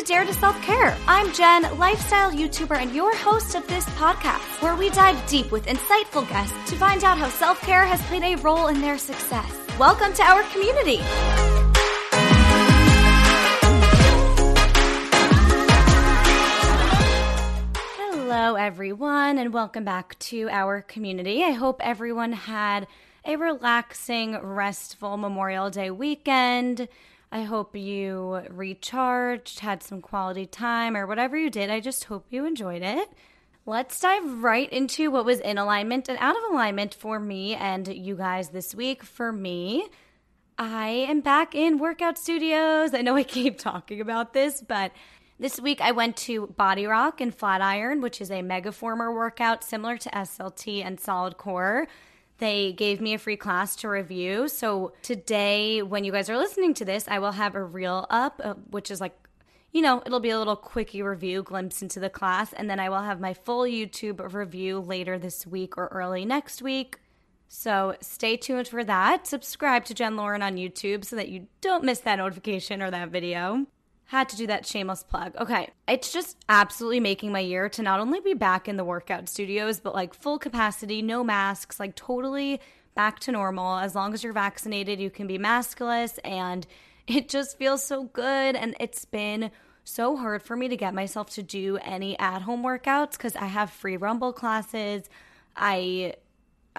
To Dare to Self Care. I'm Jen, lifestyle YouTuber and your host of this podcast, where we dive deep with insightful guests to find out how self care has played a role in their success. Welcome to our community. Hello, everyone, and welcome back to our community. I hope everyone had a relaxing, restful Memorial Day weekend. I hope you recharged, had some quality time, or whatever you did. I just hope you enjoyed it. Let's dive right into what was in alignment and out of alignment for me and you guys this week. For me, I am back in workout studios. I know I keep talking about this, but this week I went to BodyRok and Flatiron, which is a megaformer workout similar to SLT and Solid Core. They gave me a free class to review. So today, when you guys are listening to this, I will have a reel up, uh, which is like, you know, it'll be a little quickie review, glimpse into the class. And then I will have my full YouTube review later this week or early next week. So stay tuned for that. Subscribe to Jen Lauren on YouTube so that you don't miss that notification or that video. Had to do that shameless plug. Okay. It's just absolutely making my year to not only be back in the workout studios, but like full capacity, no masks, like totally back to normal. As long as you're vaccinated, you can be maskless. And it just feels so good. And it's been so hard for me to get myself to do any at home workouts because I have free Rumble classes. I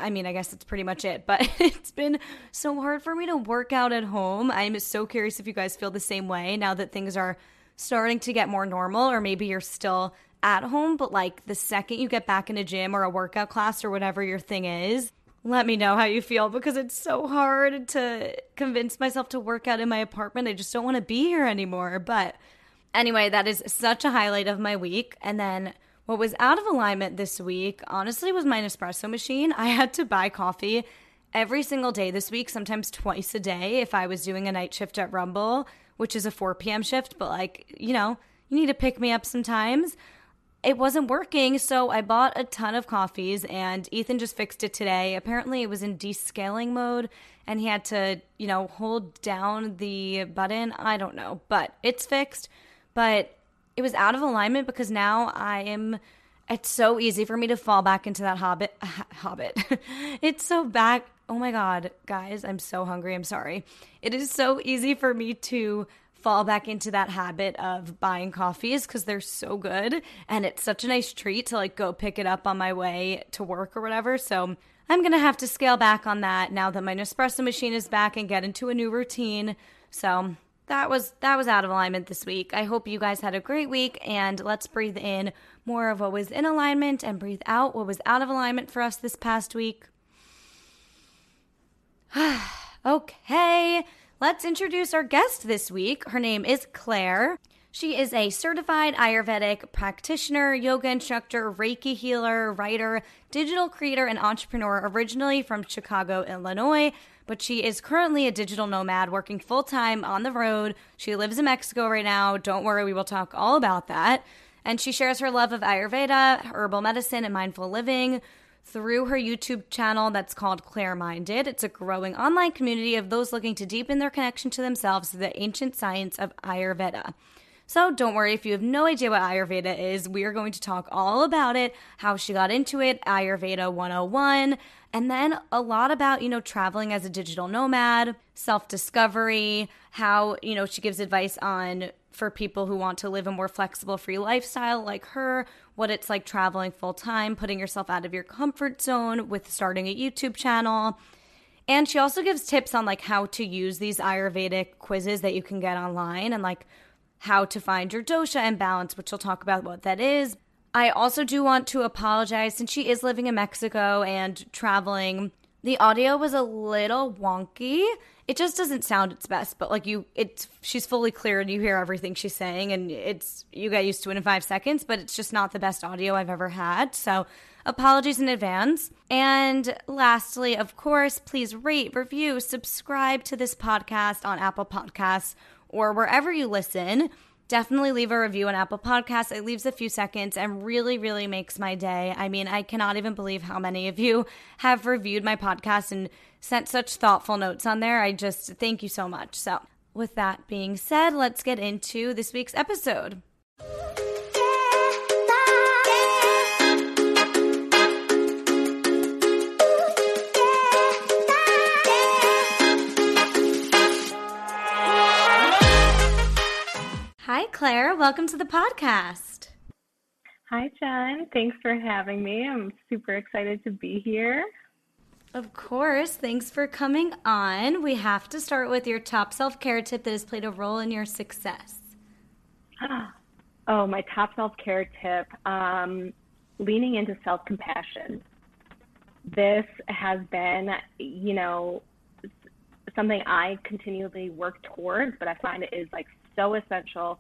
I mean, I guess that's pretty much it, but it's been so hard for me to work out at home. I'm so curious if you guys feel the same way now that things are starting to get more normal, or maybe you're still at home, but like the second you get back in a gym or a workout class or whatever your thing is, let me know how you feel because it's so hard to convince myself to work out in my apartment. I just don't want to be here anymore. But anyway, that is such a highlight of my week. And then what was out of alignment this week, honestly, was my Nespresso machine. I had to buy coffee every single day this week, sometimes twice a day if I was doing a night shift at Rumble, which is a 4 p.m. shift, but like, you know, you need to pick me up sometimes. It wasn't working, so I bought a ton of coffees and Ethan just fixed it today. Apparently, it was in descaling mode and he had to, you know, hold down the button. I don't know, but it's fixed. But it was out of alignment because now I am it's so easy for me to fall back into that hobbit hobbit. it's so back oh my god, guys, I'm so hungry. I'm sorry. It is so easy for me to fall back into that habit of buying coffees because they're so good and it's such a nice treat to like go pick it up on my way to work or whatever. So I'm gonna have to scale back on that now that my Nespresso machine is back and get into a new routine. So that was that was out of alignment this week. I hope you guys had a great week and let's breathe in more of what was in alignment and breathe out what was out of alignment for us this past week. okay, let's introduce our guest this week. Her name is Claire. She is a certified Ayurvedic practitioner, yoga instructor, Reiki healer, writer, digital creator, and entrepreneur, originally from Chicago, Illinois but she is currently a digital nomad working full time on the road. She lives in Mexico right now. Don't worry, we will talk all about that. And she shares her love of Ayurveda, herbal medicine, and mindful living through her YouTube channel that's called Claire Minded. It's a growing online community of those looking to deepen their connection to themselves through the ancient science of Ayurveda. So don't worry if you have no idea what Ayurveda is. We are going to talk all about it, how she got into it, Ayurveda 101, and then a lot about, you know, traveling as a digital nomad, self discovery, how, you know, she gives advice on for people who want to live a more flexible, free lifestyle like her, what it's like traveling full time, putting yourself out of your comfort zone with starting a YouTube channel. And she also gives tips on like how to use these Ayurvedic quizzes that you can get online and like how to find your dosha and balance, which she'll talk about what that is, I also do want to apologize since she is living in Mexico and traveling. The audio was a little wonky. It just doesn't sound its best, but like you it's she's fully clear and you hear everything she's saying and it's you get used to it in 5 seconds, but it's just not the best audio I've ever had. So, apologies in advance. And lastly, of course, please rate, review, subscribe to this podcast on Apple Podcasts or wherever you listen definitely leave a review on Apple Podcasts. It leaves a few seconds and really, really makes my day. I mean, I cannot even believe how many of you have reviewed my podcast and sent such thoughtful notes on there. I just thank you so much. So, with that being said, let's get into this week's episode. Claire. Welcome to the podcast. Hi, Jen. Thanks for having me. I'm super excited to be here. Of course. Thanks for coming on. We have to start with your top self care tip that has played a role in your success. Oh, my top self care tip um, leaning into self compassion. This has been, you know, something I continually work towards, but I find it is like so essential,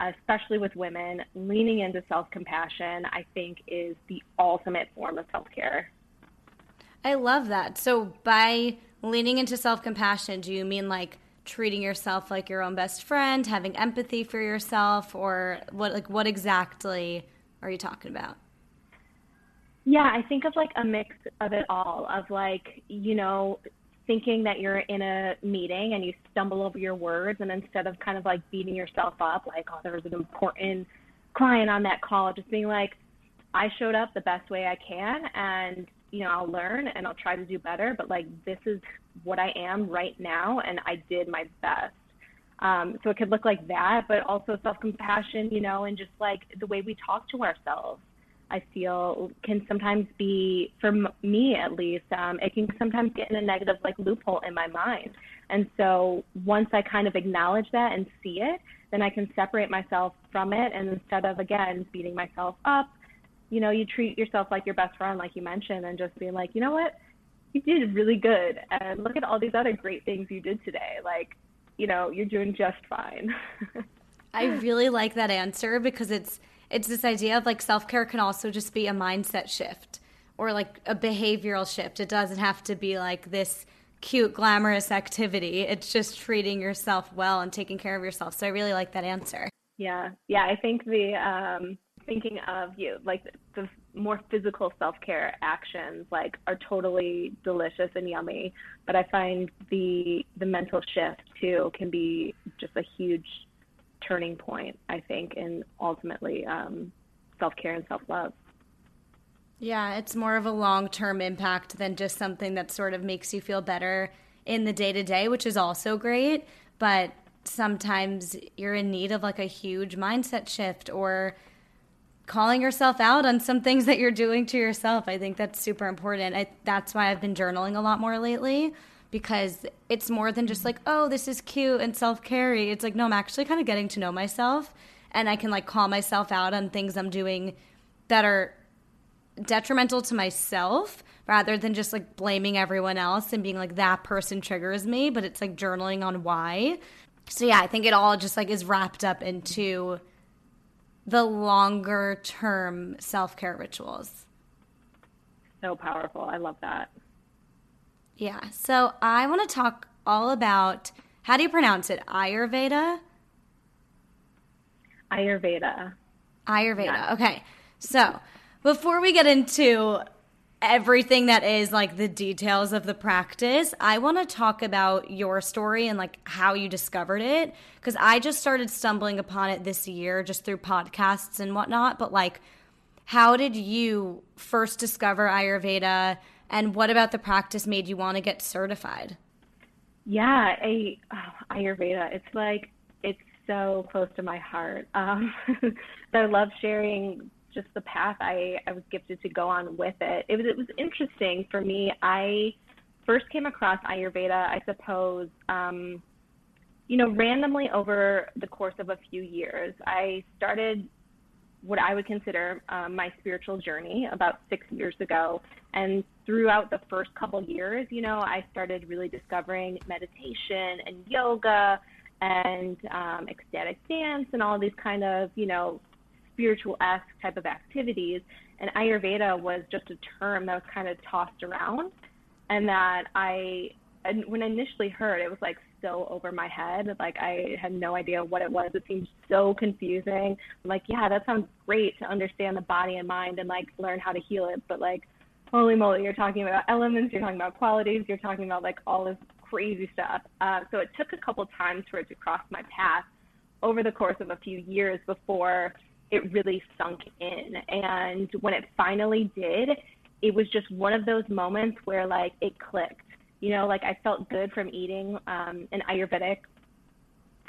especially with women. Leaning into self compassion, I think, is the ultimate form of self care. I love that. So, by leaning into self compassion, do you mean like treating yourself like your own best friend, having empathy for yourself, or what? Like, what exactly are you talking about? Yeah, I think of like a mix of it all of like, you know, thinking that you're in a meeting and you stumble over your words and instead of kind of like beating yourself up like oh there was an important client on that call just being like i showed up the best way i can and you know i'll learn and i'll try to do better but like this is what i am right now and i did my best. Um, so it could look like that but also self-compassion you know and just like the way we talk to ourselves I feel can sometimes be, for me at least, um, it can sometimes get in a negative like loophole in my mind. And so once I kind of acknowledge that and see it, then I can separate myself from it. And instead of again beating myself up, you know, you treat yourself like your best friend, like you mentioned, and just being like, you know what, you did really good, and look at all these other great things you did today. Like, you know, you're doing just fine. I really like that answer because it's it's this idea of like self care can also just be a mindset shift or like a behavioral shift. It doesn't have to be like this cute, glamorous activity. It's just treating yourself well and taking care of yourself. So I really like that answer. Yeah. Yeah. I think the, um, thinking of you like the more physical self-care actions like are totally delicious and yummy but i find the the mental shift too can be just a huge turning point, I think, in ultimately um, self care and self love. Yeah, it's more of a long term impact than just something that sort of makes you feel better in the day to day, which is also great. But sometimes you're in need of like a huge mindset shift or calling yourself out on some things that you're doing to yourself. I think that's super important. I, that's why I've been journaling a lot more lately because it's more than just mm-hmm. like, oh, this is cute and self carry. It's like, no, I'm actually kind of getting to know myself and I can like call myself out on things I'm doing that are detrimental to myself rather than just like blaming everyone else and being like that person triggers me, but it's like journaling on why. So yeah, I think it all just like is wrapped up into the longer term self-care rituals. So powerful. I love that. Yeah. So I want to talk all about how do you pronounce it? Ayurveda? Ayurveda. Ayurveda. Yeah. Okay. So before we get into everything that is like the details of the practice, I want to talk about your story and like how you discovered it. Cause I just started stumbling upon it this year just through podcasts and whatnot. But like, how did you first discover Ayurveda? And what about the practice made you want to get certified? Yeah, oh, Ayurveda. It's like it's so close to my heart. Um, I love sharing just the path I, I was gifted to go on with it. It was it was interesting for me. I first came across Ayurveda, I suppose, um, you know, randomly over the course of a few years. I started what I would consider um, my spiritual journey about six years ago. And throughout the first couple years, you know, I started really discovering meditation and yoga and um, ecstatic dance and all these kind of, you know, spiritual esque type of activities. And Ayurveda was just a term that was kind of tossed around, and that I, when I initially heard, it was like so over my head. Like I had no idea what it was. It seemed so confusing. I'm like, yeah, that sounds great to understand the body and mind and like learn how to heal it. But like, holy moly, you're talking about elements, you're talking about qualities, you're talking about like all this crazy stuff. Uh, so it took a couple of times for it to cross my path over the course of a few years before it really sunk in. And when it finally did, it was just one of those moments where like it clicked. You know, like I felt good from eating um, an Ayurvedic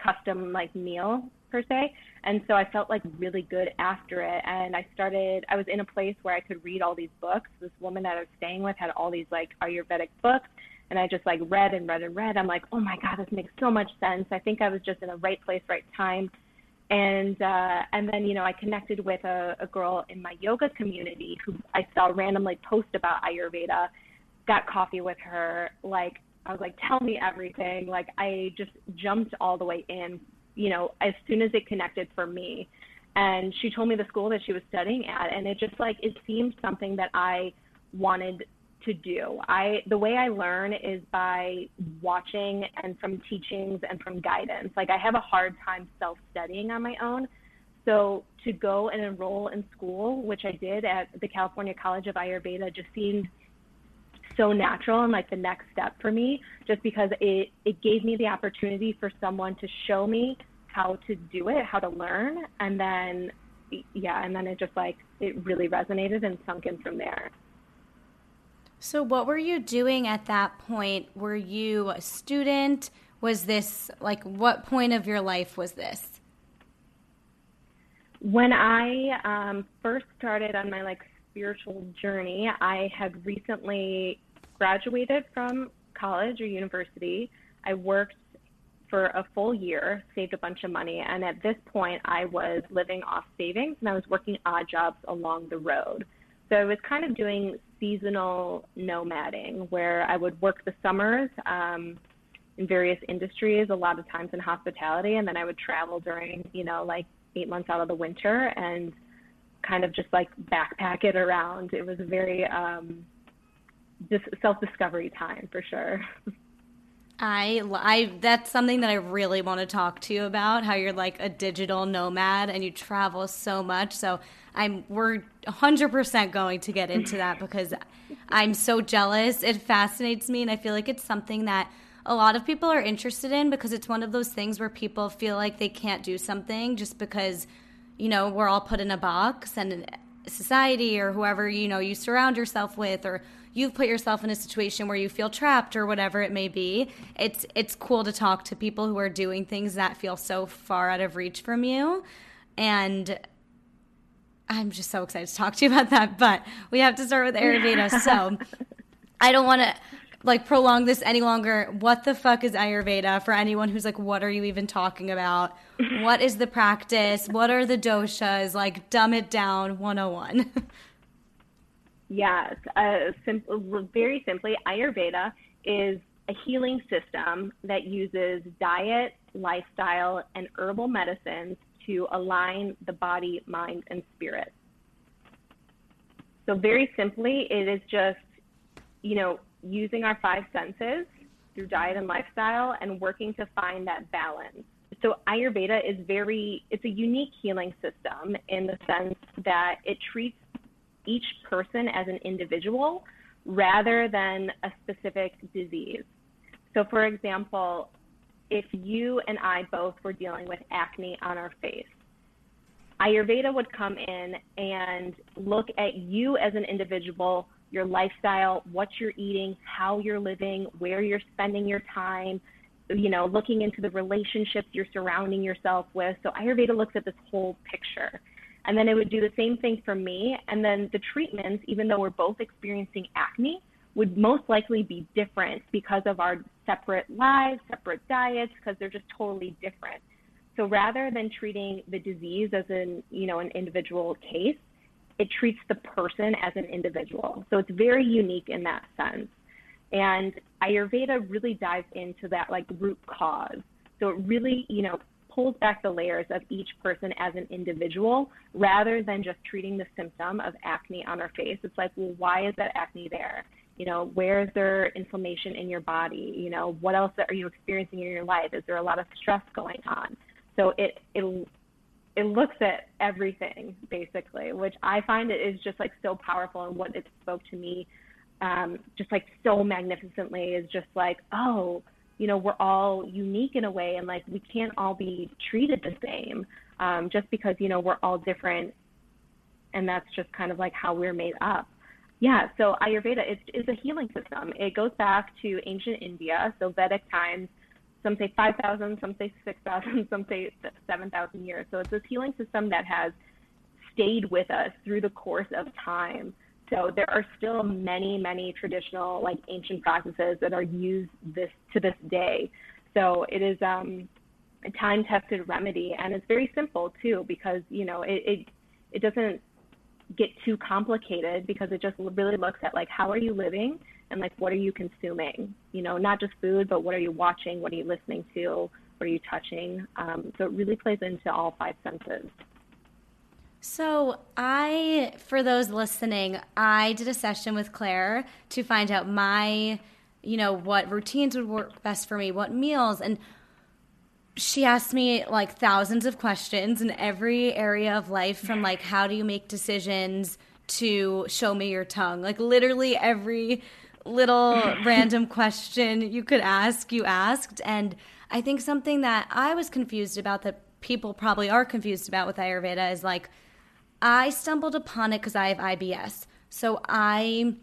custom like meal per se. And so I felt like really good after it. And I started, I was in a place where I could read all these books. This woman that I was staying with had all these like Ayurvedic books. And I just like read and read and read. I'm like, oh my God, this makes so much sense. I think I was just in the right place, right time and uh, and then you know I connected with a, a girl in my yoga community who I saw randomly post about Ayurveda, got coffee with her. Like I was like, tell me everything. Like I just jumped all the way in, you know, as soon as it connected for me. And she told me the school that she was studying at, and it just like it seemed something that I wanted to do. I the way I learn is by watching and from teachings and from guidance. Like I have a hard time self-studying on my own. So to go and enroll in school, which I did at the California College of Ayurveda, just seemed so natural and like the next step for me just because it it gave me the opportunity for someone to show me how to do it, how to learn, and then yeah, and then it just like it really resonated and sunk in from there. So, what were you doing at that point? Were you a student? Was this like what point of your life was this? When I um, first started on my like spiritual journey, I had recently graduated from college or university. I worked for a full year, saved a bunch of money, and at this point, I was living off savings and I was working odd jobs along the road. So I was kind of doing seasonal nomading where I would work the summers um, in various industries, a lot of times in hospitality, and then I would travel during, you know, like eight months out of the winter and kind of just like backpack it around. It was a very um, just self-discovery time for sure. I, I, that's something that I really want to talk to you about. How you're like a digital nomad and you travel so much. So I'm, we're 100% going to get into that because I'm so jealous. It fascinates me, and I feel like it's something that a lot of people are interested in because it's one of those things where people feel like they can't do something just because, you know, we're all put in a box and society or whoever you know you surround yourself with or you've put yourself in a situation where you feel trapped or whatever it may be it's it's cool to talk to people who are doing things that feel so far out of reach from you and I'm just so excited to talk to you about that but we have to start with Ayurveda so I don't want to like prolong this any longer. What the fuck is Ayurveda for anyone who's like, what are you even talking about? what is the practice? What are the doshas? Like, dumb it down 101. yes, uh, simple, very simply, Ayurveda is a healing system that uses diet, lifestyle, and herbal medicines to align the body, mind, and spirit. So, very simply, it is just, you know, using our five senses through diet and lifestyle and working to find that balance. So Ayurveda is very, it's a unique healing system in the sense that it treats each person as an individual rather than a specific disease. So for example, if you and I both were dealing with acne on our face, Ayurveda would come in and look at you as an individual your lifestyle, what you're eating, how you're living, where you're spending your time, you know, looking into the relationships you're surrounding yourself with. So Ayurveda looks at this whole picture. And then it would do the same thing for me. And then the treatments, even though we're both experiencing acne, would most likely be different because of our separate lives, separate diets, because they're just totally different. So rather than treating the disease as an, you know, an individual case, it treats the person as an individual. So it's very unique in that sense. And Ayurveda really dives into that like root cause. So it really, you know, pulls back the layers of each person as an individual rather than just treating the symptom of acne on our face. It's like, well, why is that acne there? You know, where is there inflammation in your body? You know, what else are you experiencing in your life? Is there a lot of stress going on? So it it it looks at everything basically, which I find it is just like so powerful and what it spoke to me um, just like so magnificently is just like, oh, you know, we're all unique in a way and like we can't all be treated the same um, just because, you know, we're all different and that's just kind of like how we're made up. Yeah, so Ayurveda is, is a healing system. It goes back to ancient India, so Vedic times. Some say 5,000, some say 6,000, some say 7,000 years. So it's this healing system that has stayed with us through the course of time. So there are still many, many traditional, like ancient practices that are used this to this day. So it is um, a time-tested remedy, and it's very simple too, because you know it, it it doesn't get too complicated because it just really looks at like how are you living and like what are you consuming? You know not just food but what are you watching what are you listening to what are you touching? Um, so it really plays into all five senses so, I, for those listening, I did a session with Claire to find out my, you know, what routines would work best for me, what meals. And she asked me like thousands of questions in every area of life from like, how do you make decisions to show me your tongue? Like, literally every little random question you could ask, you asked. And I think something that I was confused about that people probably are confused about with Ayurveda is like, I stumbled upon it because I have IBS. So I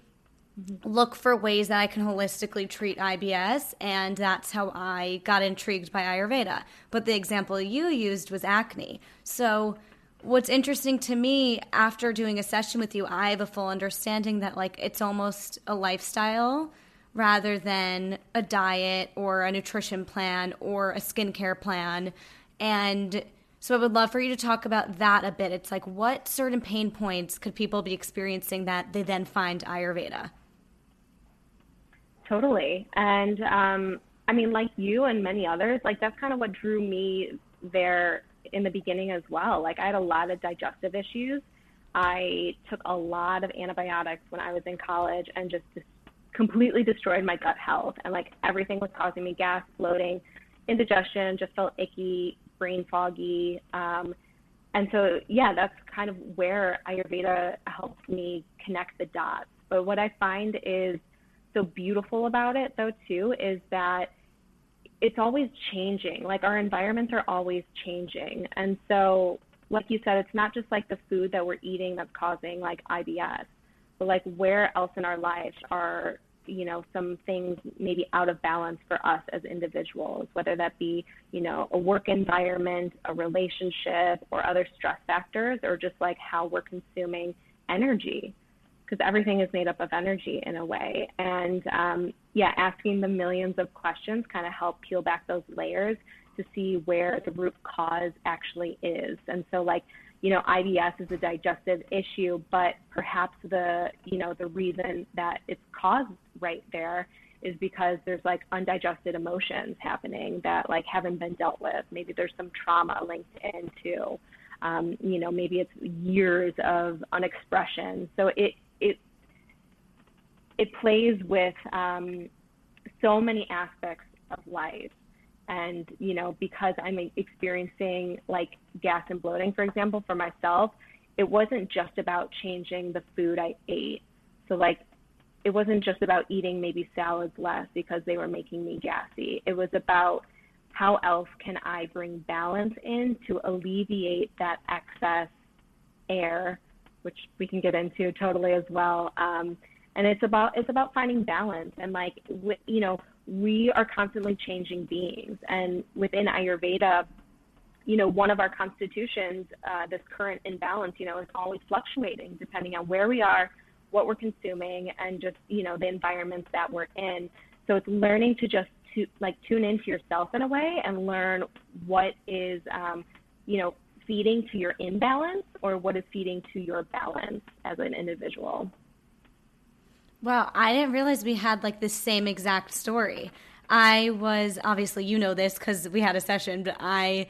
look for ways that I can holistically treat IBS, and that's how I got intrigued by Ayurveda. But the example you used was acne. So what's interesting to me after doing a session with you, I have a full understanding that like it's almost a lifestyle rather than a diet or a nutrition plan or a skincare plan. And so I would love for you to talk about that a bit. It's like what certain pain points could people be experiencing that they then find Ayurveda? Totally. And um, I mean, like you and many others, like that's kind of what drew me there in the beginning as well. Like I had a lot of digestive issues. I took a lot of antibiotics when I was in college and just, completely destroyed my gut health. And like everything was causing me gas, bloating, indigestion, just felt icky, brain foggy. Um, and so, yeah, that's kind of where Ayurveda helps me connect the dots. But what I find is so beautiful about it, though, too, is that it's always changing. Like our environments are always changing. And so, like you said, it's not just like the food that we're eating that's causing like IBS, but like where else in our lives are you know some things maybe out of balance for us as individuals whether that be you know a work environment a relationship or other stress factors or just like how we're consuming energy. Because everything is made up of energy in a way. And um, yeah asking the millions of questions kind of help peel back those layers to see where the root cause actually is. And so like you know, IBS is a digestive issue, but perhaps the, you know, the reason that it's caused right there is because there's like undigested emotions happening that like haven't been dealt with. Maybe there's some trauma linked into, um, you know, maybe it's years of unexpression. So it, it, it plays with um, so many aspects of life and you know because i'm experiencing like gas and bloating for example for myself it wasn't just about changing the food i ate. So like it wasn't just about eating maybe salads less because they were making me gassy. It was about how else can i bring balance in to alleviate that excess air which we can get into totally as well. Um, and it's about it's about finding balance and like you know we are constantly changing beings. And within Ayurveda, you know, one of our constitutions, uh, this current imbalance, you know, is always fluctuating depending on where we are, what we're consuming, and just, you know, the environments that we're in. So it's learning to just to like tune into yourself in a way and learn what is um, you know feeding to your imbalance or what is feeding to your balance as an individual. Wow, I didn't realize we had like the same exact story. I was obviously, you know this because we had a session, but I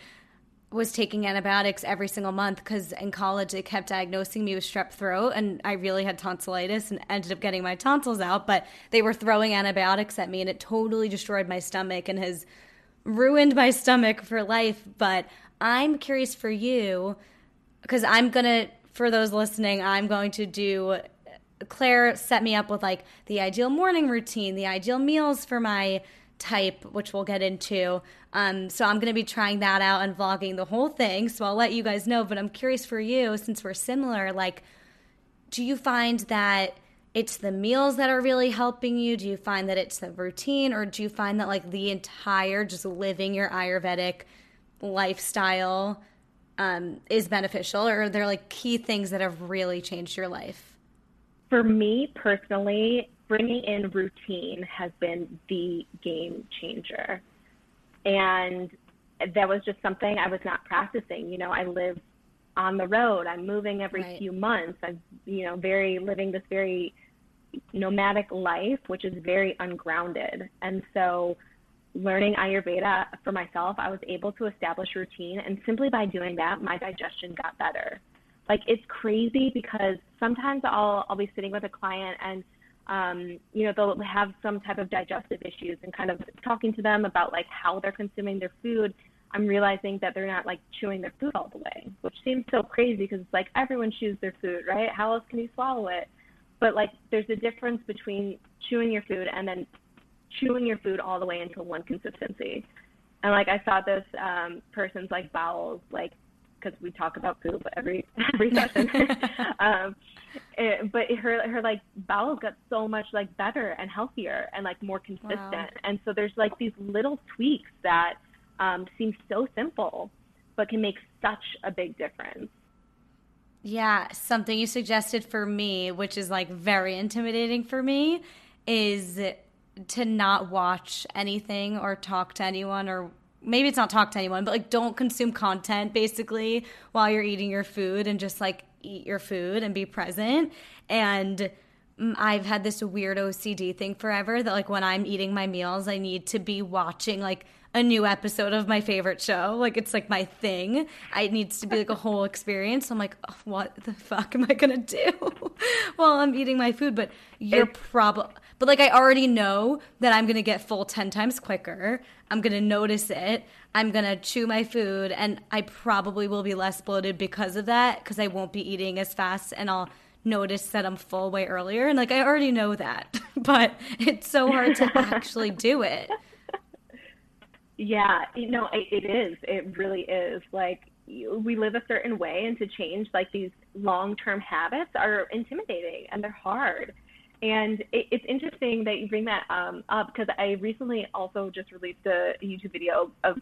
was taking antibiotics every single month because in college they kept diagnosing me with strep throat and I really had tonsillitis and ended up getting my tonsils out. But they were throwing antibiotics at me and it totally destroyed my stomach and has ruined my stomach for life. But I'm curious for you because I'm going to, for those listening, I'm going to do. Claire set me up with like the ideal morning routine, the ideal meals for my type, which we'll get into. Um, so I'm going to be trying that out and vlogging the whole thing. So I'll let you guys know. But I'm curious for you, since we're similar, like, do you find that it's the meals that are really helping you? Do you find that it's the routine, or do you find that like the entire just living your Ayurvedic lifestyle um, is beneficial, or are there like key things that have really changed your life? For me personally, bringing in routine has been the game changer. And that was just something I was not practicing. You know, I live on the road. I'm moving every right. few months. I'm, you know, very living this very nomadic life, which is very ungrounded. And so learning Ayurveda for myself, I was able to establish routine. And simply by doing that, my digestion got better. Like it's crazy because sometimes I'll, I'll be sitting with a client and um, you know, they'll have some type of digestive issues and kind of talking to them about like how they're consuming their food. I'm realizing that they're not like chewing their food all the way, which seems so crazy because it's like everyone chews their food, right? How else can you swallow it? But like there's a difference between chewing your food and then chewing your food all the way into one consistency. And like I saw this um, person's like bowels like because we talk about poop every every session. um, it, but her her like bowels got so much like better and healthier and like more consistent. Wow. And so there's like these little tweaks that um, seem so simple, but can make such a big difference. Yeah, something you suggested for me, which is like very intimidating for me, is to not watch anything or talk to anyone or maybe it's not talk to anyone, but like don't consume content basically while you're eating your food and just like eat your food and be present. And mm, I've had this weird OCD thing forever that like when I'm eating my meals, I need to be watching like a new episode of my favorite show. Like it's like my thing. It needs to be like a whole experience. I'm like, oh, what the fuck am I gonna do while I'm eating my food? But you're probably but like I already know that I'm going to get full 10 times quicker. I'm going to notice it. I'm going to chew my food and I probably will be less bloated because of that because I won't be eating as fast and I'll notice that I'm full way earlier and like I already know that. but it's so hard to actually do it. Yeah, you know, it, it is. It really is. Like we live a certain way and to change like these long-term habits are intimidating and they're hard and it, it's interesting that you bring that um, up because I recently also just released a YouTube video of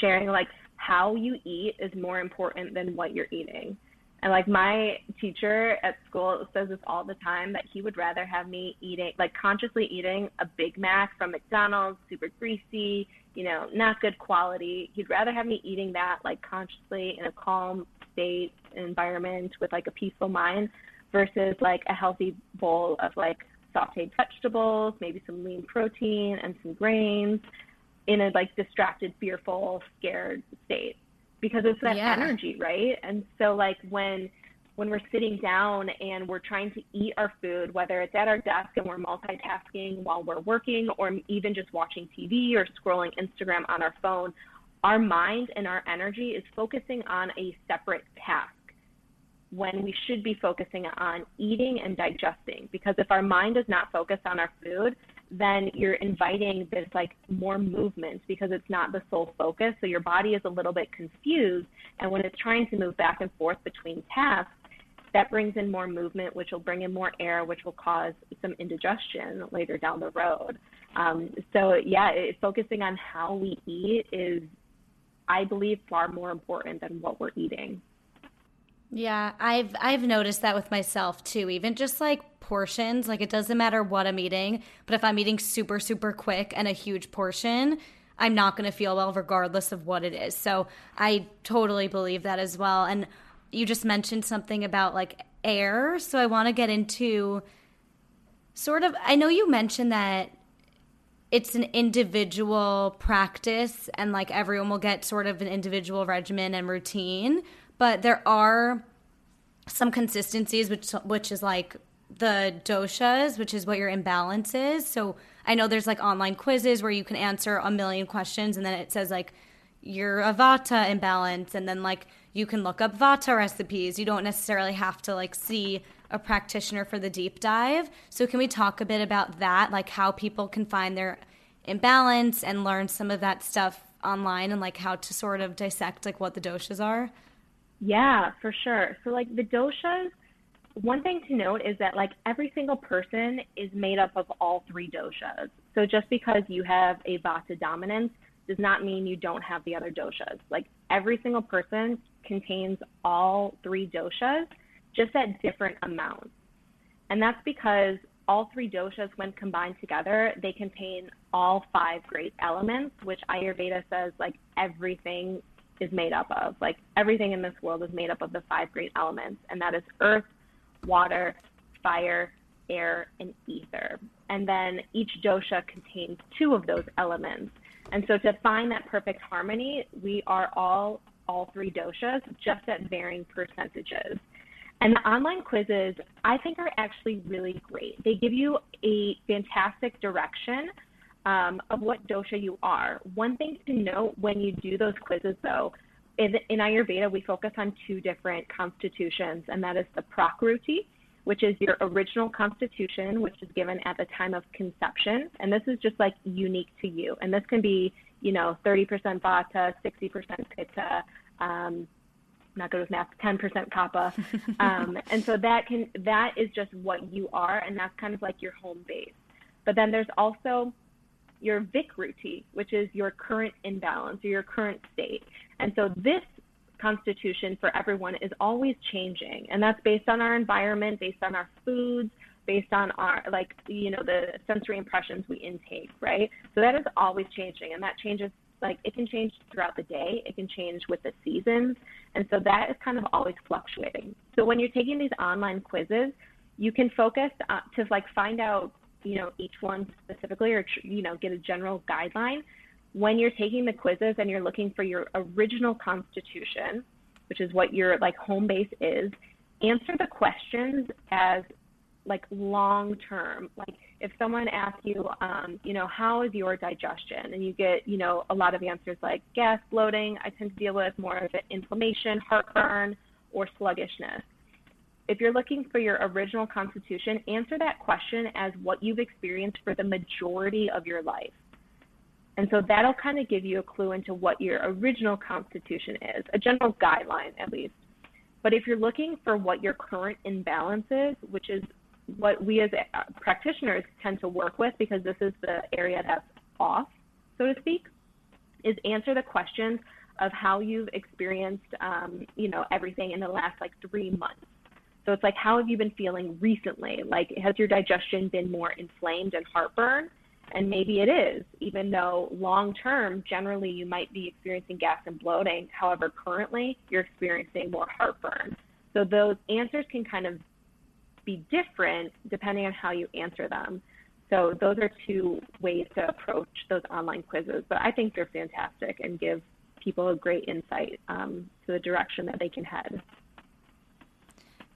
sharing like how you eat is more important than what you're eating. And like my teacher at school says this all the time that he would rather have me eating, like consciously eating a Big Mac from McDonald's, super greasy, you know, not good quality. He'd rather have me eating that like consciously in a calm state environment with like a peaceful mind versus like a healthy bowl of like sauteed vegetables, maybe some lean protein and some grains in a like distracted, fearful, scared state because it's that yeah. energy, right? And so like when when we're sitting down and we're trying to eat our food, whether it's at our desk and we're multitasking while we're working or even just watching TV or scrolling Instagram on our phone, our mind and our energy is focusing on a separate task when we should be focusing on eating and digesting. Because if our mind is not focused on our food, then you're inviting this like more movement because it's not the sole focus. So your body is a little bit confused. And when it's trying to move back and forth between tasks, that brings in more movement, which will bring in more air, which will cause some indigestion later down the road. Um, so, yeah, it, focusing on how we eat is, I believe, far more important than what we're eating. Yeah, I've I've noticed that with myself too. Even just like portions, like it doesn't matter what I'm eating, but if I'm eating super super quick and a huge portion, I'm not going to feel well regardless of what it is. So, I totally believe that as well. And you just mentioned something about like air, so I want to get into sort of I know you mentioned that it's an individual practice and like everyone will get sort of an individual regimen and routine but there are some consistencies, which which is like the doshas, which is what your imbalance is. So I know there's like online quizzes where you can answer a million questions, and then it says like your vata imbalance, and then like you can look up vata recipes. You don't necessarily have to like see a practitioner for the deep dive. So can we talk a bit about that, like how people can find their imbalance and learn some of that stuff online, and like how to sort of dissect like what the doshas are? Yeah, for sure. So like the doshas, one thing to note is that like every single person is made up of all three doshas. So just because you have a vata dominance does not mean you don't have the other doshas. Like every single person contains all three doshas just at different amounts. And that's because all three doshas, when combined together, they contain all five great elements, which Ayurveda says like everything is made up of. Like everything in this world is made up of the five great elements, and that is earth, water, fire, air, and ether. And then each dosha contains two of those elements. And so to find that perfect harmony, we are all all three doshas, just at varying percentages. And the online quizzes, I think, are actually really great. They give you a fantastic direction um, of what dosha you are. One thing to note when you do those quizzes, though, in, in Ayurveda, we focus on two different constitutions, and that is the Prakruti, which is your original constitution, which is given at the time of conception. And this is just like unique to you. And this can be, you know, 30% Vata, 60% Pitta, um, not good with math, 10% Kapha. Um, and so that can, that is just what you are. And that's kind of like your home base. But then there's also your Vikruti, which is your current imbalance or your current state. And so this constitution for everyone is always changing. And that's based on our environment, based on our foods, based on our like you know the sensory impressions we intake, right? So that is always changing and that changes like it can change throughout the day, it can change with the seasons. And so that is kind of always fluctuating. So when you're taking these online quizzes, you can focus uh, to like find out you know, each one specifically or, you know, get a general guideline. When you're taking the quizzes and you're looking for your original constitution, which is what your like home base is, answer the questions as like long term. Like if someone asks you, um, you know, how is your digestion? And you get, you know, a lot of answers like gas, bloating. I tend to deal with more of it inflammation, heartburn, or sluggishness if you're looking for your original constitution, answer that question as what you've experienced for the majority of your life. And so that'll kind of give you a clue into what your original constitution is, a general guideline at least. But if you're looking for what your current imbalance is, which is what we as practitioners tend to work with because this is the area that's off, so to speak, is answer the questions of how you've experienced, um, you know, everything in the last like three months. So it's like, how have you been feeling recently? Like, has your digestion been more inflamed and heartburn? And maybe it is, even though long term, generally you might be experiencing gas and bloating. However, currently you're experiencing more heartburn. So those answers can kind of be different depending on how you answer them. So those are two ways to approach those online quizzes. But I think they're fantastic and give people a great insight um, to the direction that they can head.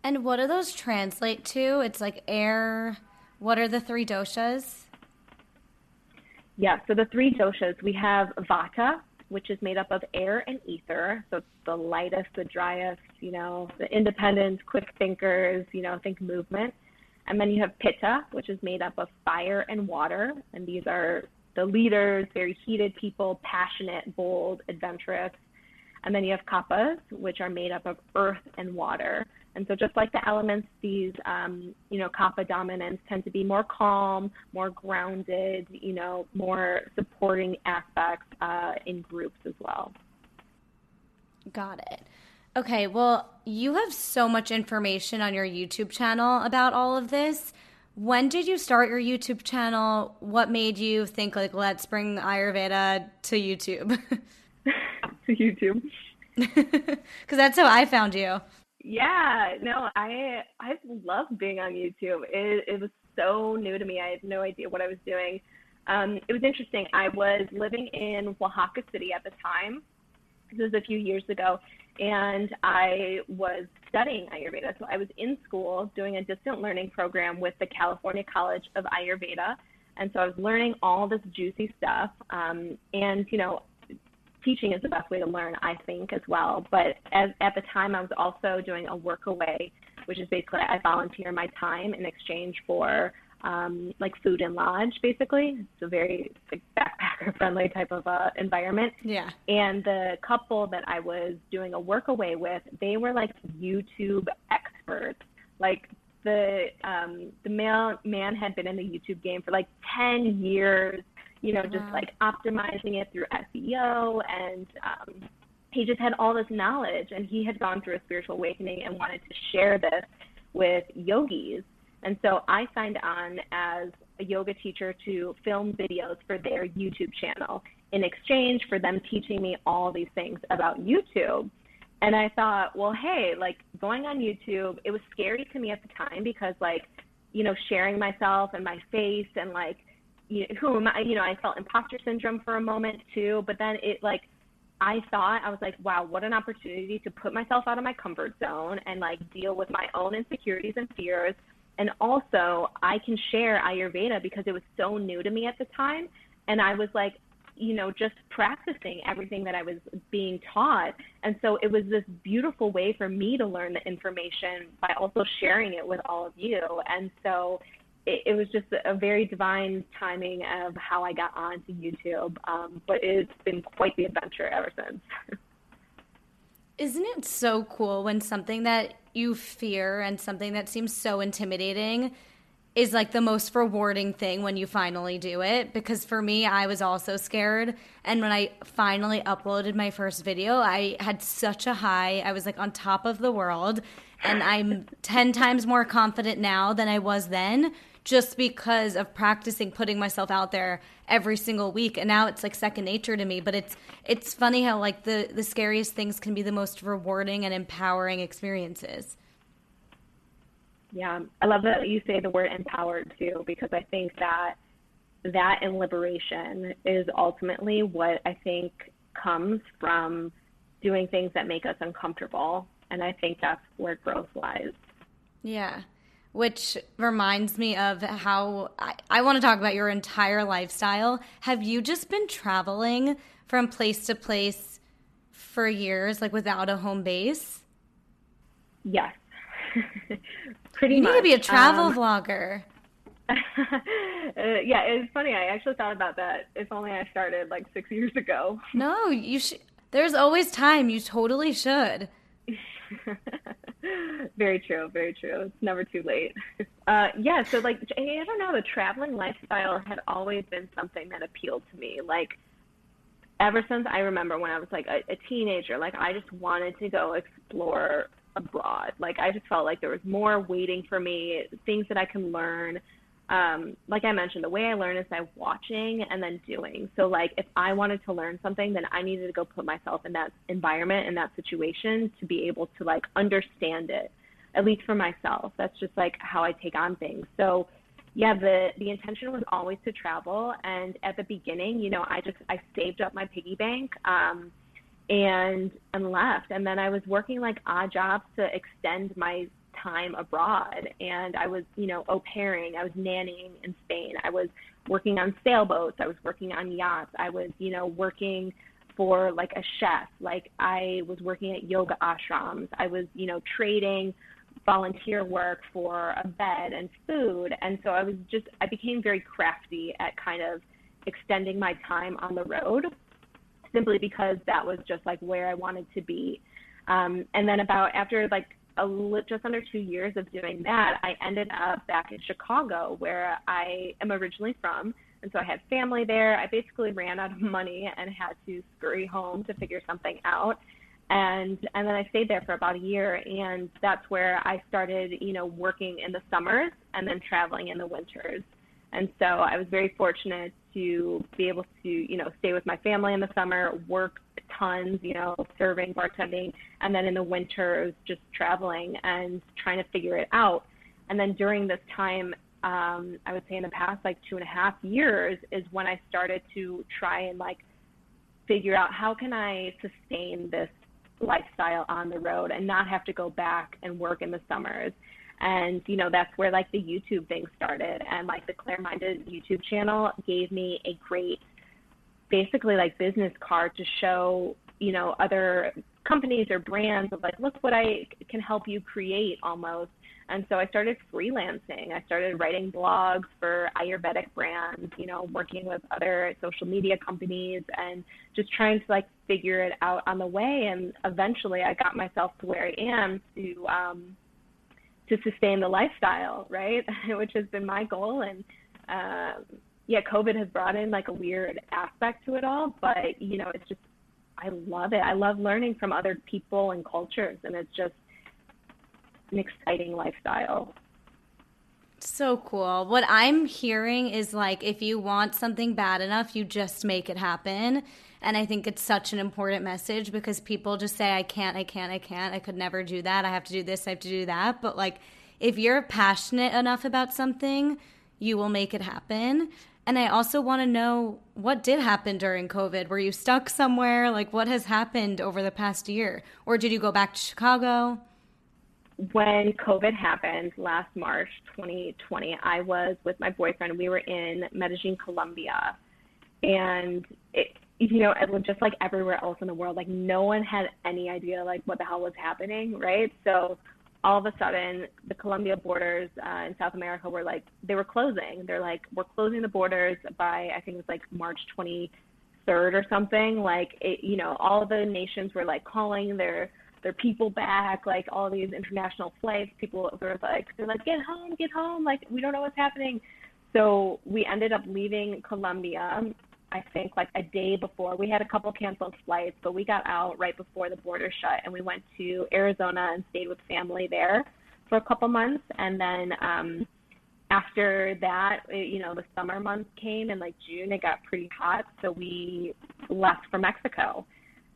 And what do those translate to? It's like air. What are the three doshas? Yeah, so the three doshas we have Vata, which is made up of air and ether. So it's the lightest, the driest, you know, the independent, quick thinkers, you know, think movement. And then you have Pitta, which is made up of fire and water. And these are the leaders, very heated people, passionate, bold, adventurous. And then you have Kaphas, which are made up of earth and water. And so just like the elements, these, um, you know, kapha dominants tend to be more calm, more grounded, you know, more supporting aspects uh, in groups as well. Got it. Okay, well, you have so much information on your YouTube channel about all of this. When did you start your YouTube channel? What made you think like let's bring Ayurveda to YouTube? to YouTube. Cuz that's how I found you. Yeah, no, I I love being on YouTube. It it was so new to me. I had no idea what I was doing. Um, it was interesting. I was living in Oaxaca City at the time. This was a few years ago, and I was studying Ayurveda. So I was in school doing a distant learning program with the California College of Ayurveda. And so I was learning all this juicy stuff. Um, and, you know, teaching is the best way to learn, I think, as well. But as, at the time, I was also doing a work away, which is basically I volunteer my time in exchange for um, like food and lodge, basically. It's a very like, backpacker friendly type of uh, environment. Yeah. And the couple that I was doing a workaway with, they were like YouTube experts. Like the um, the male man had been in the YouTube game for like 10 years. You know, just like optimizing it through SEO and um, he just had all this knowledge and he had gone through a spiritual awakening and wanted to share this with yogis and so I signed on as a yoga teacher to film videos for their YouTube channel in exchange for them teaching me all these things about YouTube. And I thought, well, hey, like going on YouTube, it was scary to me at the time because, like, you know, sharing myself and my face and like, you know, I? You know, I felt imposter syndrome for a moment too. But then it like, I thought I was like, wow, what an opportunity to put myself out of my comfort zone and like deal with my own insecurities and fears and also, I can share Ayurveda because it was so new to me at the time. And I was like, you know, just practicing everything that I was being taught. And so it was this beautiful way for me to learn the information by also sharing it with all of you. And so it, it was just a very divine timing of how I got onto YouTube. Um, but it's been quite the adventure ever since. Isn't it so cool when something that you fear and something that seems so intimidating is like the most rewarding thing when you finally do it because for me I was also scared and when I finally uploaded my first video I had such a high I was like on top of the world and I'm 10 times more confident now than I was then just because of practicing putting myself out there every single week. And now it's like second nature to me but it's it's funny how like the the scariest things can be the most rewarding and empowering experiences. Yeah i love that you say the word empowered too because i think that that and liberation is ultimately what i think comes from doing things that make us uncomfortable. And i think that's where growth lies. Yeah which reminds me of how I, I want to talk about your entire lifestyle. Have you just been traveling from place to place for years, like without a home base? Yes. Pretty you much. need to be a travel um, vlogger. uh, yeah, it's funny. I actually thought about that. If only I started like six years ago. No, you should. There's always time. You totally should. very true. Very true. It's never too late. Uh, yeah. So like, I don't know. The traveling lifestyle had always been something that appealed to me. Like, ever since I remember when I was like a, a teenager, like I just wanted to go explore abroad. Like I just felt like there was more waiting for me, things that I can learn um, like I mentioned, the way I learn is by watching and then doing. So, like, if I wanted to learn something, then I needed to go put myself in that environment, in that situation to be able to, like, understand it, at least for myself. That's just, like, how I take on things. So, yeah, the, the intention was always to travel. And at the beginning, you know, I just, I saved up my piggy bank. Um, and and left and then i was working like odd jobs to extend my time abroad and I was, you know, au pairing, I was nannying in Spain, I was working on sailboats, I was working on yachts, I was, you know, working for like a chef, like I was working at yoga ashrams, I was, you know, trading volunteer work for a bed and food. And so I was just, I became very crafty at kind of extending my time on the road simply because that was just like where I wanted to be. Um, and then about after like a, just under two years of doing that, I ended up back in Chicago, where I am originally from. And so I had family there. I basically ran out of money and had to scurry home to figure something out. and and then I stayed there for about a year, and that's where I started, you know, working in the summers and then traveling in the winters. And so I was very fortunate to be able to, you know, stay with my family in the summer, work tons, you know, serving, bartending, and then in the winter just traveling and trying to figure it out. And then during this time, um, I would say in the past like two and a half years is when I started to try and like figure out how can I sustain this lifestyle on the road and not have to go back and work in the summers. And, you know, that's where like the YouTube thing started. And like the Clare Minded YouTube channel gave me a great, basically like business card to show, you know, other companies or brands of like, look what I can help you create almost. And so I started freelancing. I started writing blogs for Ayurvedic brands, you know, working with other social media companies and just trying to like figure it out on the way. And eventually I got myself to where I am to, um, to sustain the lifestyle, right? Which has been my goal. And, um, yeah, COVID has brought in like a weird aspect to it all, but you know, it's just, I love it. I love learning from other people and cultures. And it's just, an exciting lifestyle. So cool. What I'm hearing is like if you want something bad enough, you just make it happen. And I think it's such an important message because people just say, I can't, I can't, I can't, I could never do that. I have to do this, I have to do that. But like if you're passionate enough about something, you will make it happen. And I also want to know what did happen during COVID. Were you stuck somewhere? Like what has happened over the past year? Or did you go back to Chicago? when COVID happened last March 2020, I was with my boyfriend. We were in Medellin, Colombia, and it, you know, it was just like everywhere else in the world. Like no one had any idea like what the hell was happening, right? So all of a sudden, the Colombia borders uh, in South America were like they were closing. They're like we're closing the borders by I think it was like March 23rd or something. Like it, you know, all the nations were like calling their their people back, like all these international flights. People were like, they're like, get home, get home. Like, we don't know what's happening. So we ended up leaving Colombia, I think, like a day before. We had a couple canceled flights, but we got out right before the border shut and we went to Arizona and stayed with family there for a couple months. And then, um, after that, you know, the summer months came and like June, it got pretty hot. So we left for Mexico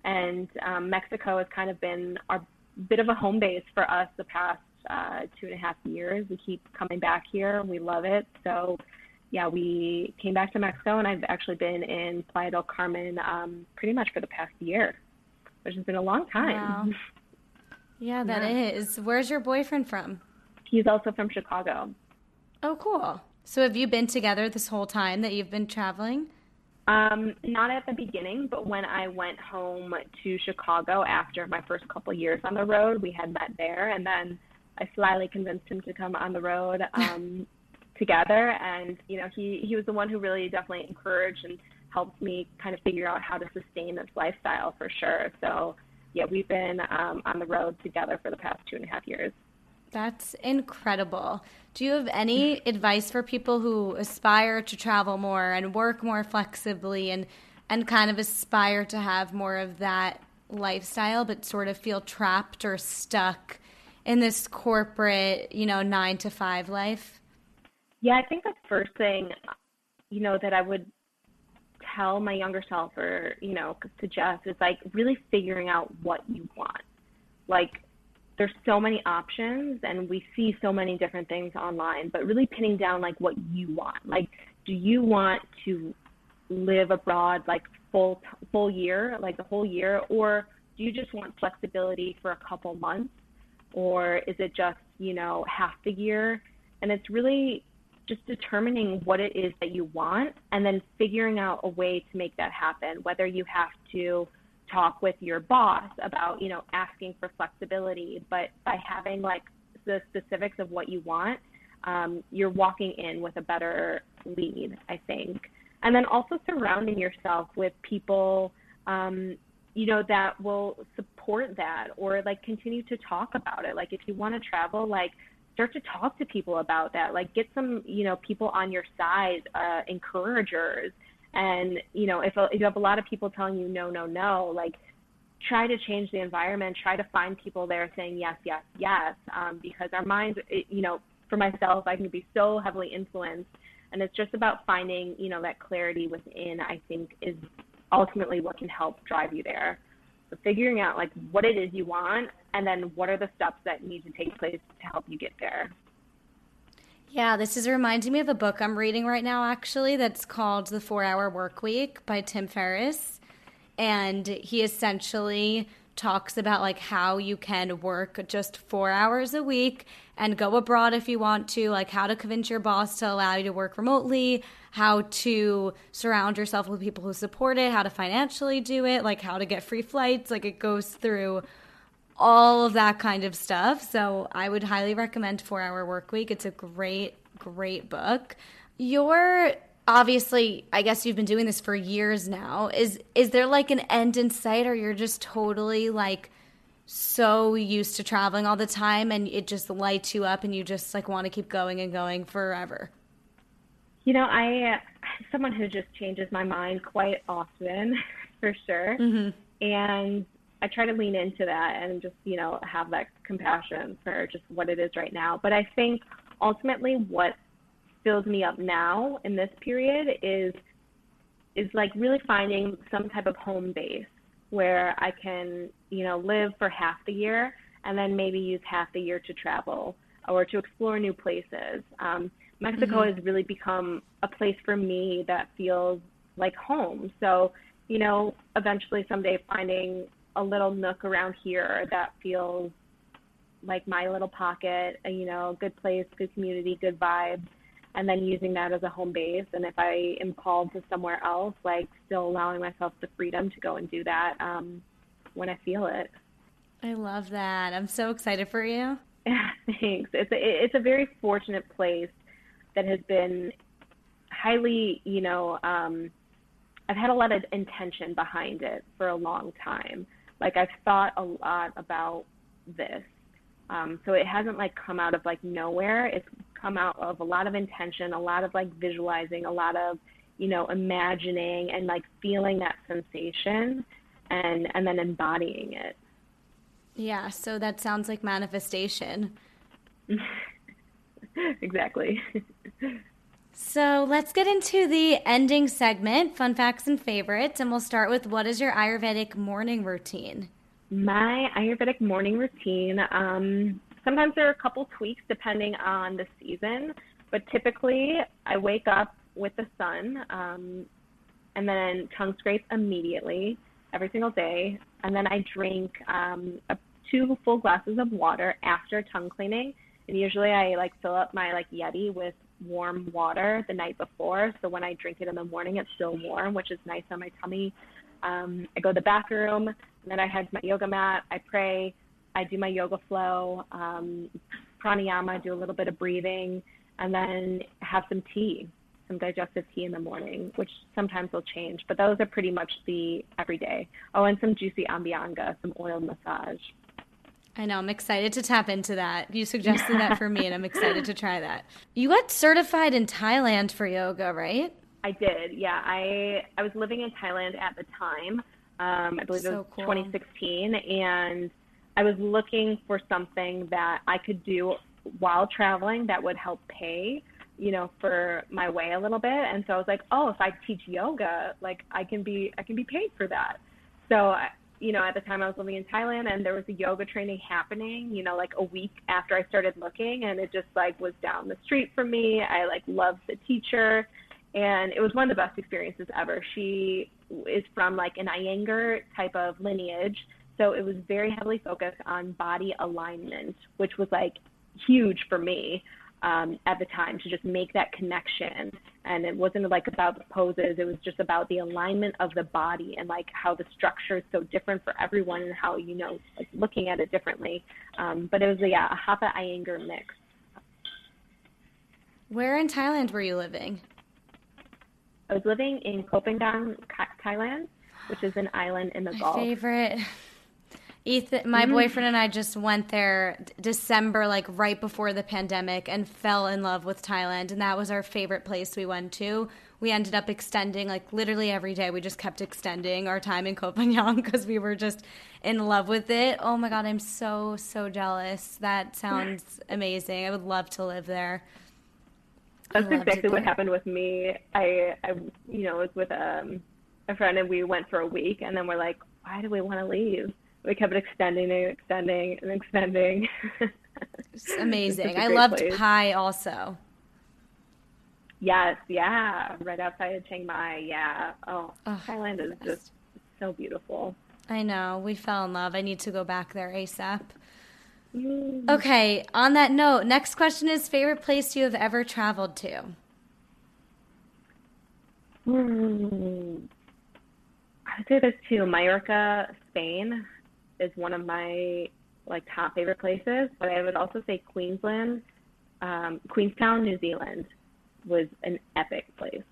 and um, Mexico has kind of been our bit of a home base for us the past uh, two and a half years. We keep coming back here. We love it. So, yeah, we came back to Mexico, and I've actually been in Playa del Carmen um, pretty much for the past year, which has been a long time. Wow. Yeah, that yeah. is. Where's your boyfriend from? He's also from Chicago. Oh, cool. So, have you been together this whole time that you've been traveling? Um, not at the beginning, but when I went home to Chicago after my first couple years on the road, we had met there, and then I slyly convinced him to come on the road um, together. And you know, he he was the one who really definitely encouraged and helped me kind of figure out how to sustain this lifestyle for sure. So yeah, we've been um, on the road together for the past two and a half years. That's incredible. Do you have any advice for people who aspire to travel more and work more flexibly and and kind of aspire to have more of that lifestyle but sort of feel trapped or stuck in this corporate, you know, 9 to 5 life? Yeah, I think the first thing you know that I would tell my younger self or, you know, suggest is like really figuring out what you want. Like there's so many options and we see so many different things online, but really pinning down like what you want. Like, do you want to live abroad like full full year, like the whole year, or do you just want flexibility for a couple months, or is it just you know half the year? And it's really just determining what it is that you want and then figuring out a way to make that happen, whether you have to talk with your boss about, you know, asking for flexibility, but by having like the specifics of what you want, um, you're walking in with a better lead, I think. And then also surrounding yourself with people, um, you know, that will support that or like continue to talk about it. Like if you want to travel, like start to talk to people about that. Like get some, you know, people on your side, uh, encouragers and, you know, if, if you have a lot of people telling you no, no, no, like try to change the environment, try to find people there saying yes, yes, yes, um, because our minds, you know, for myself, I can be so heavily influenced, and it's just about finding, you know, that clarity within. I think is ultimately what can help drive you there. So figuring out like what it is you want, and then what are the steps that need to take place to help you get there. Yeah, this is reminding me of a book I'm reading right now, actually, that's called The Four Hour Work Week by Tim Ferriss. And he essentially talks about like how you can work just four hours a week and go abroad if you want to, like how to convince your boss to allow you to work remotely, how to surround yourself with people who support it, how to financially do it, like how to get free flights. Like it goes through all of that kind of stuff. So I would highly recommend Four Hour Work Week. It's a great, great book. You're obviously I guess you've been doing this for years now. Is is there like an end in sight or you're just totally like so used to traveling all the time and it just lights you up and you just like want to keep going and going forever? You know, I someone who just changes my mind quite often, for sure. Mm-hmm. And I try to lean into that and just, you know, have that compassion for just what it is right now. But I think ultimately what fills me up now in this period is is like really finding some type of home base where I can, you know, live for half the year and then maybe use half the year to travel or to explore new places. Um, Mexico mm-hmm. has really become a place for me that feels like home. So, you know, eventually someday finding a little nook around here that feels like my little pocket, you know, good place, good community, good vibes, and then using that as a home base. And if I am called to somewhere else, like still allowing myself the freedom to go and do that um, when I feel it. I love that. I'm so excited for you. Yeah, thanks. It's a, it's a very fortunate place that has been highly, you know, um, I've had a lot of intention behind it for a long time like I've thought a lot about this. Um, so it hasn't like come out of like nowhere. It's come out of a lot of intention, a lot of like visualizing, a lot of, you know, imagining and like feeling that sensation and and then embodying it. Yeah, so that sounds like manifestation. exactly. So let's get into the ending segment, fun facts and favorites, and we'll start with what is your Ayurvedic morning routine? My Ayurvedic morning routine, um, sometimes there are a couple tweaks depending on the season, but typically I wake up with the sun um, and then tongue scrape immediately every single day, and then I drink um, a, two full glasses of water after tongue cleaning. And usually I like fill up my like Yeti with warm water the night before. So when I drink it in the morning, it's still warm, which is nice on my tummy. Um, I go to the bathroom, and then I head to my yoga mat. I pray. I do my yoga flow, um, pranayama, do a little bit of breathing, and then have some tea, some digestive tea in the morning, which sometimes will change. But those are pretty much the everyday. Oh, and some juicy Abhyanga, some oil massage. I know. I'm excited to tap into that. You suggested that for me, and I'm excited to try that. You got certified in Thailand for yoga, right? I did. Yeah, I I was living in Thailand at the time. Um, I believe so it was cool. 2016, and I was looking for something that I could do while traveling that would help pay, you know, for my way a little bit. And so I was like, oh, if I teach yoga, like I can be I can be paid for that. So you know, at the time I was living in Thailand and there was a yoga training happening, you know, like a week after I started looking and it just like was down the street from me. I like loved the teacher and it was one of the best experiences ever. She is from like an Iyengar type of lineage. So it was very heavily focused on body alignment, which was like huge for me um, at the time to just make that connection. And it wasn't like about the poses, it was just about the alignment of the body and like how the structure is so different for everyone and how, you know, like looking at it differently. Um, but it was, yeah, a Hatha Iyengar mix. Where in Thailand were you living? I was living in Koh Phangan, Thailand, which is an island in the My Gulf. Favorite. Ethan, my mm-hmm. boyfriend and I just went there December, like right before the pandemic, and fell in love with Thailand. And that was our favorite place we went to. We ended up extending, like literally every day, we just kept extending our time in Koh Phangan because we were just in love with it. Oh my God, I'm so, so jealous. That sounds amazing. I would love to live there. That's exactly what happened with me. I, I, you know, was with um, a friend and we went for a week and then we're like, why do we want to leave? We kept extending and extending and extending. it's amazing. it's I loved place. Pai also. Yes, yeah, right outside of Chiang Mai. Yeah. Oh, oh Thailand is just so beautiful. I know. We fell in love. I need to go back there ASAP. Mm. Okay, on that note, next question is favorite place you have ever traveled to? Mm. I would say there's two. Mallorca, Spain is one of my like top favorite places, but I would also say Queensland, um, Queenstown, New Zealand was an epic place.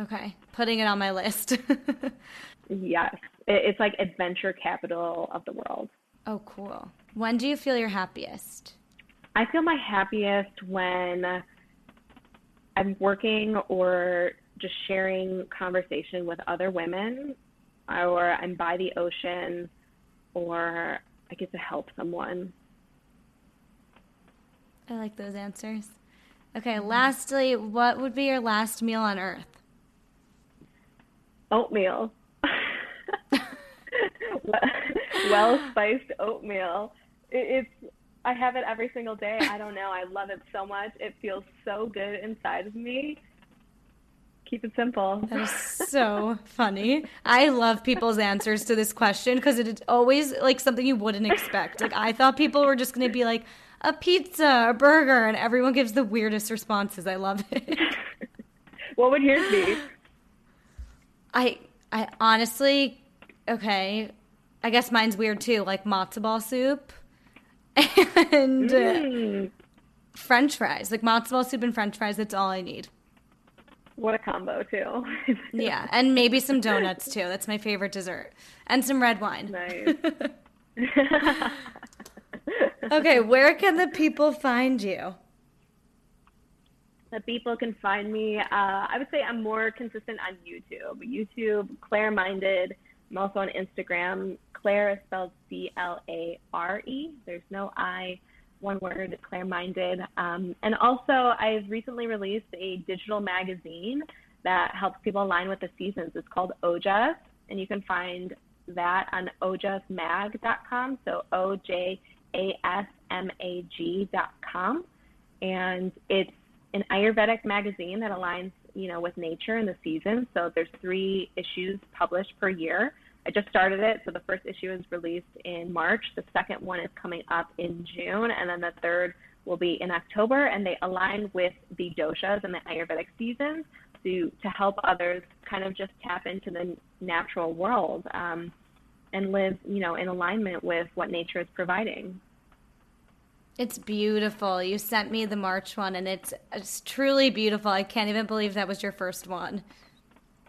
Okay, putting it on my list. yes, it's like adventure capital of the world. Oh, cool. When do you feel your happiest? I feel my happiest when I'm working or just sharing conversation with other women, or I'm by the ocean, or I get to help someone. I like those answers. Okay, lastly, what would be your last meal on earth? Oatmeal. well spiced oatmeal. It's I have it every single day. I don't know. I love it so much. It feels so good inside of me. Keep it simple. That is so funny. I love people's answers to this question because it is always like something you wouldn't expect. Like I thought people were just going to be like a pizza, a burger, and everyone gives the weirdest responses. I love it. what would yours be? I I honestly okay. I guess mine's weird too, like matzo ball soup and mm. uh, French fries, like matzo ball soup and French fries. That's all I need. What a combo too. yeah, and maybe some donuts too. That's my favorite dessert, and some red wine. Nice. okay, where can the people find you? The people can find me. Uh, I would say I'm more consistent on YouTube. YouTube, Clare Minded. I'm also on Instagram. Clare is spelled C L A R E. There's no I, one word, Clare Minded. Um, and also, I've recently released a digital magazine that helps people align with the seasons. It's called Ojas, and you can find that on ojasmag.com. So O J A S M A G.com. And it's an Ayurvedic magazine that aligns, you know, with nature and the seasons. So there's three issues published per year. I just started it, so the first issue is released in March. The second one is coming up in June, and then the third will be in October. And they align with the doshas and the Ayurvedic seasons to to help others kind of just tap into the natural world um, and live, you know, in alignment with what nature is providing. It's beautiful. You sent me the March one, and it's it's truly beautiful. I can't even believe that was your first one.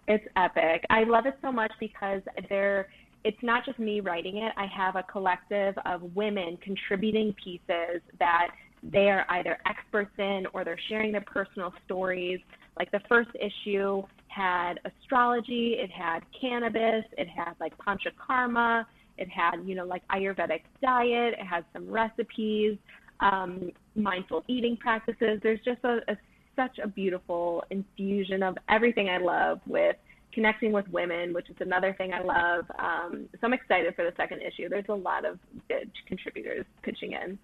It's epic. I love it so much because there it's not just me writing it. I have a collective of women contributing pieces that they are either experts in or they're sharing their personal stories. Like the first issue had astrology, it had cannabis, it had like panchakarma, it had, you know, like Ayurvedic diet, it had some recipes, um, mindful eating practices. There's just a, a such a beautiful infusion of everything I love with connecting with women, which is another thing I love. Um, so I'm excited for the second issue. There's a lot of good contributors pitching in.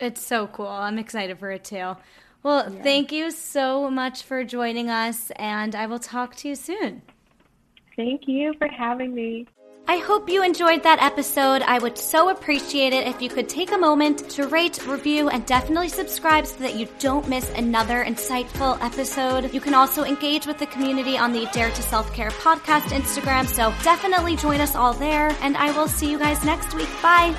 It's so cool. I'm excited for it too. Well, yeah. thank you so much for joining us, and I will talk to you soon. Thank you for having me. I hope you enjoyed that episode. I would so appreciate it if you could take a moment to rate, review, and definitely subscribe so that you don't miss another insightful episode. You can also engage with the community on the Dare to Self Care podcast Instagram, so definitely join us all there. And I will see you guys next week. Bye.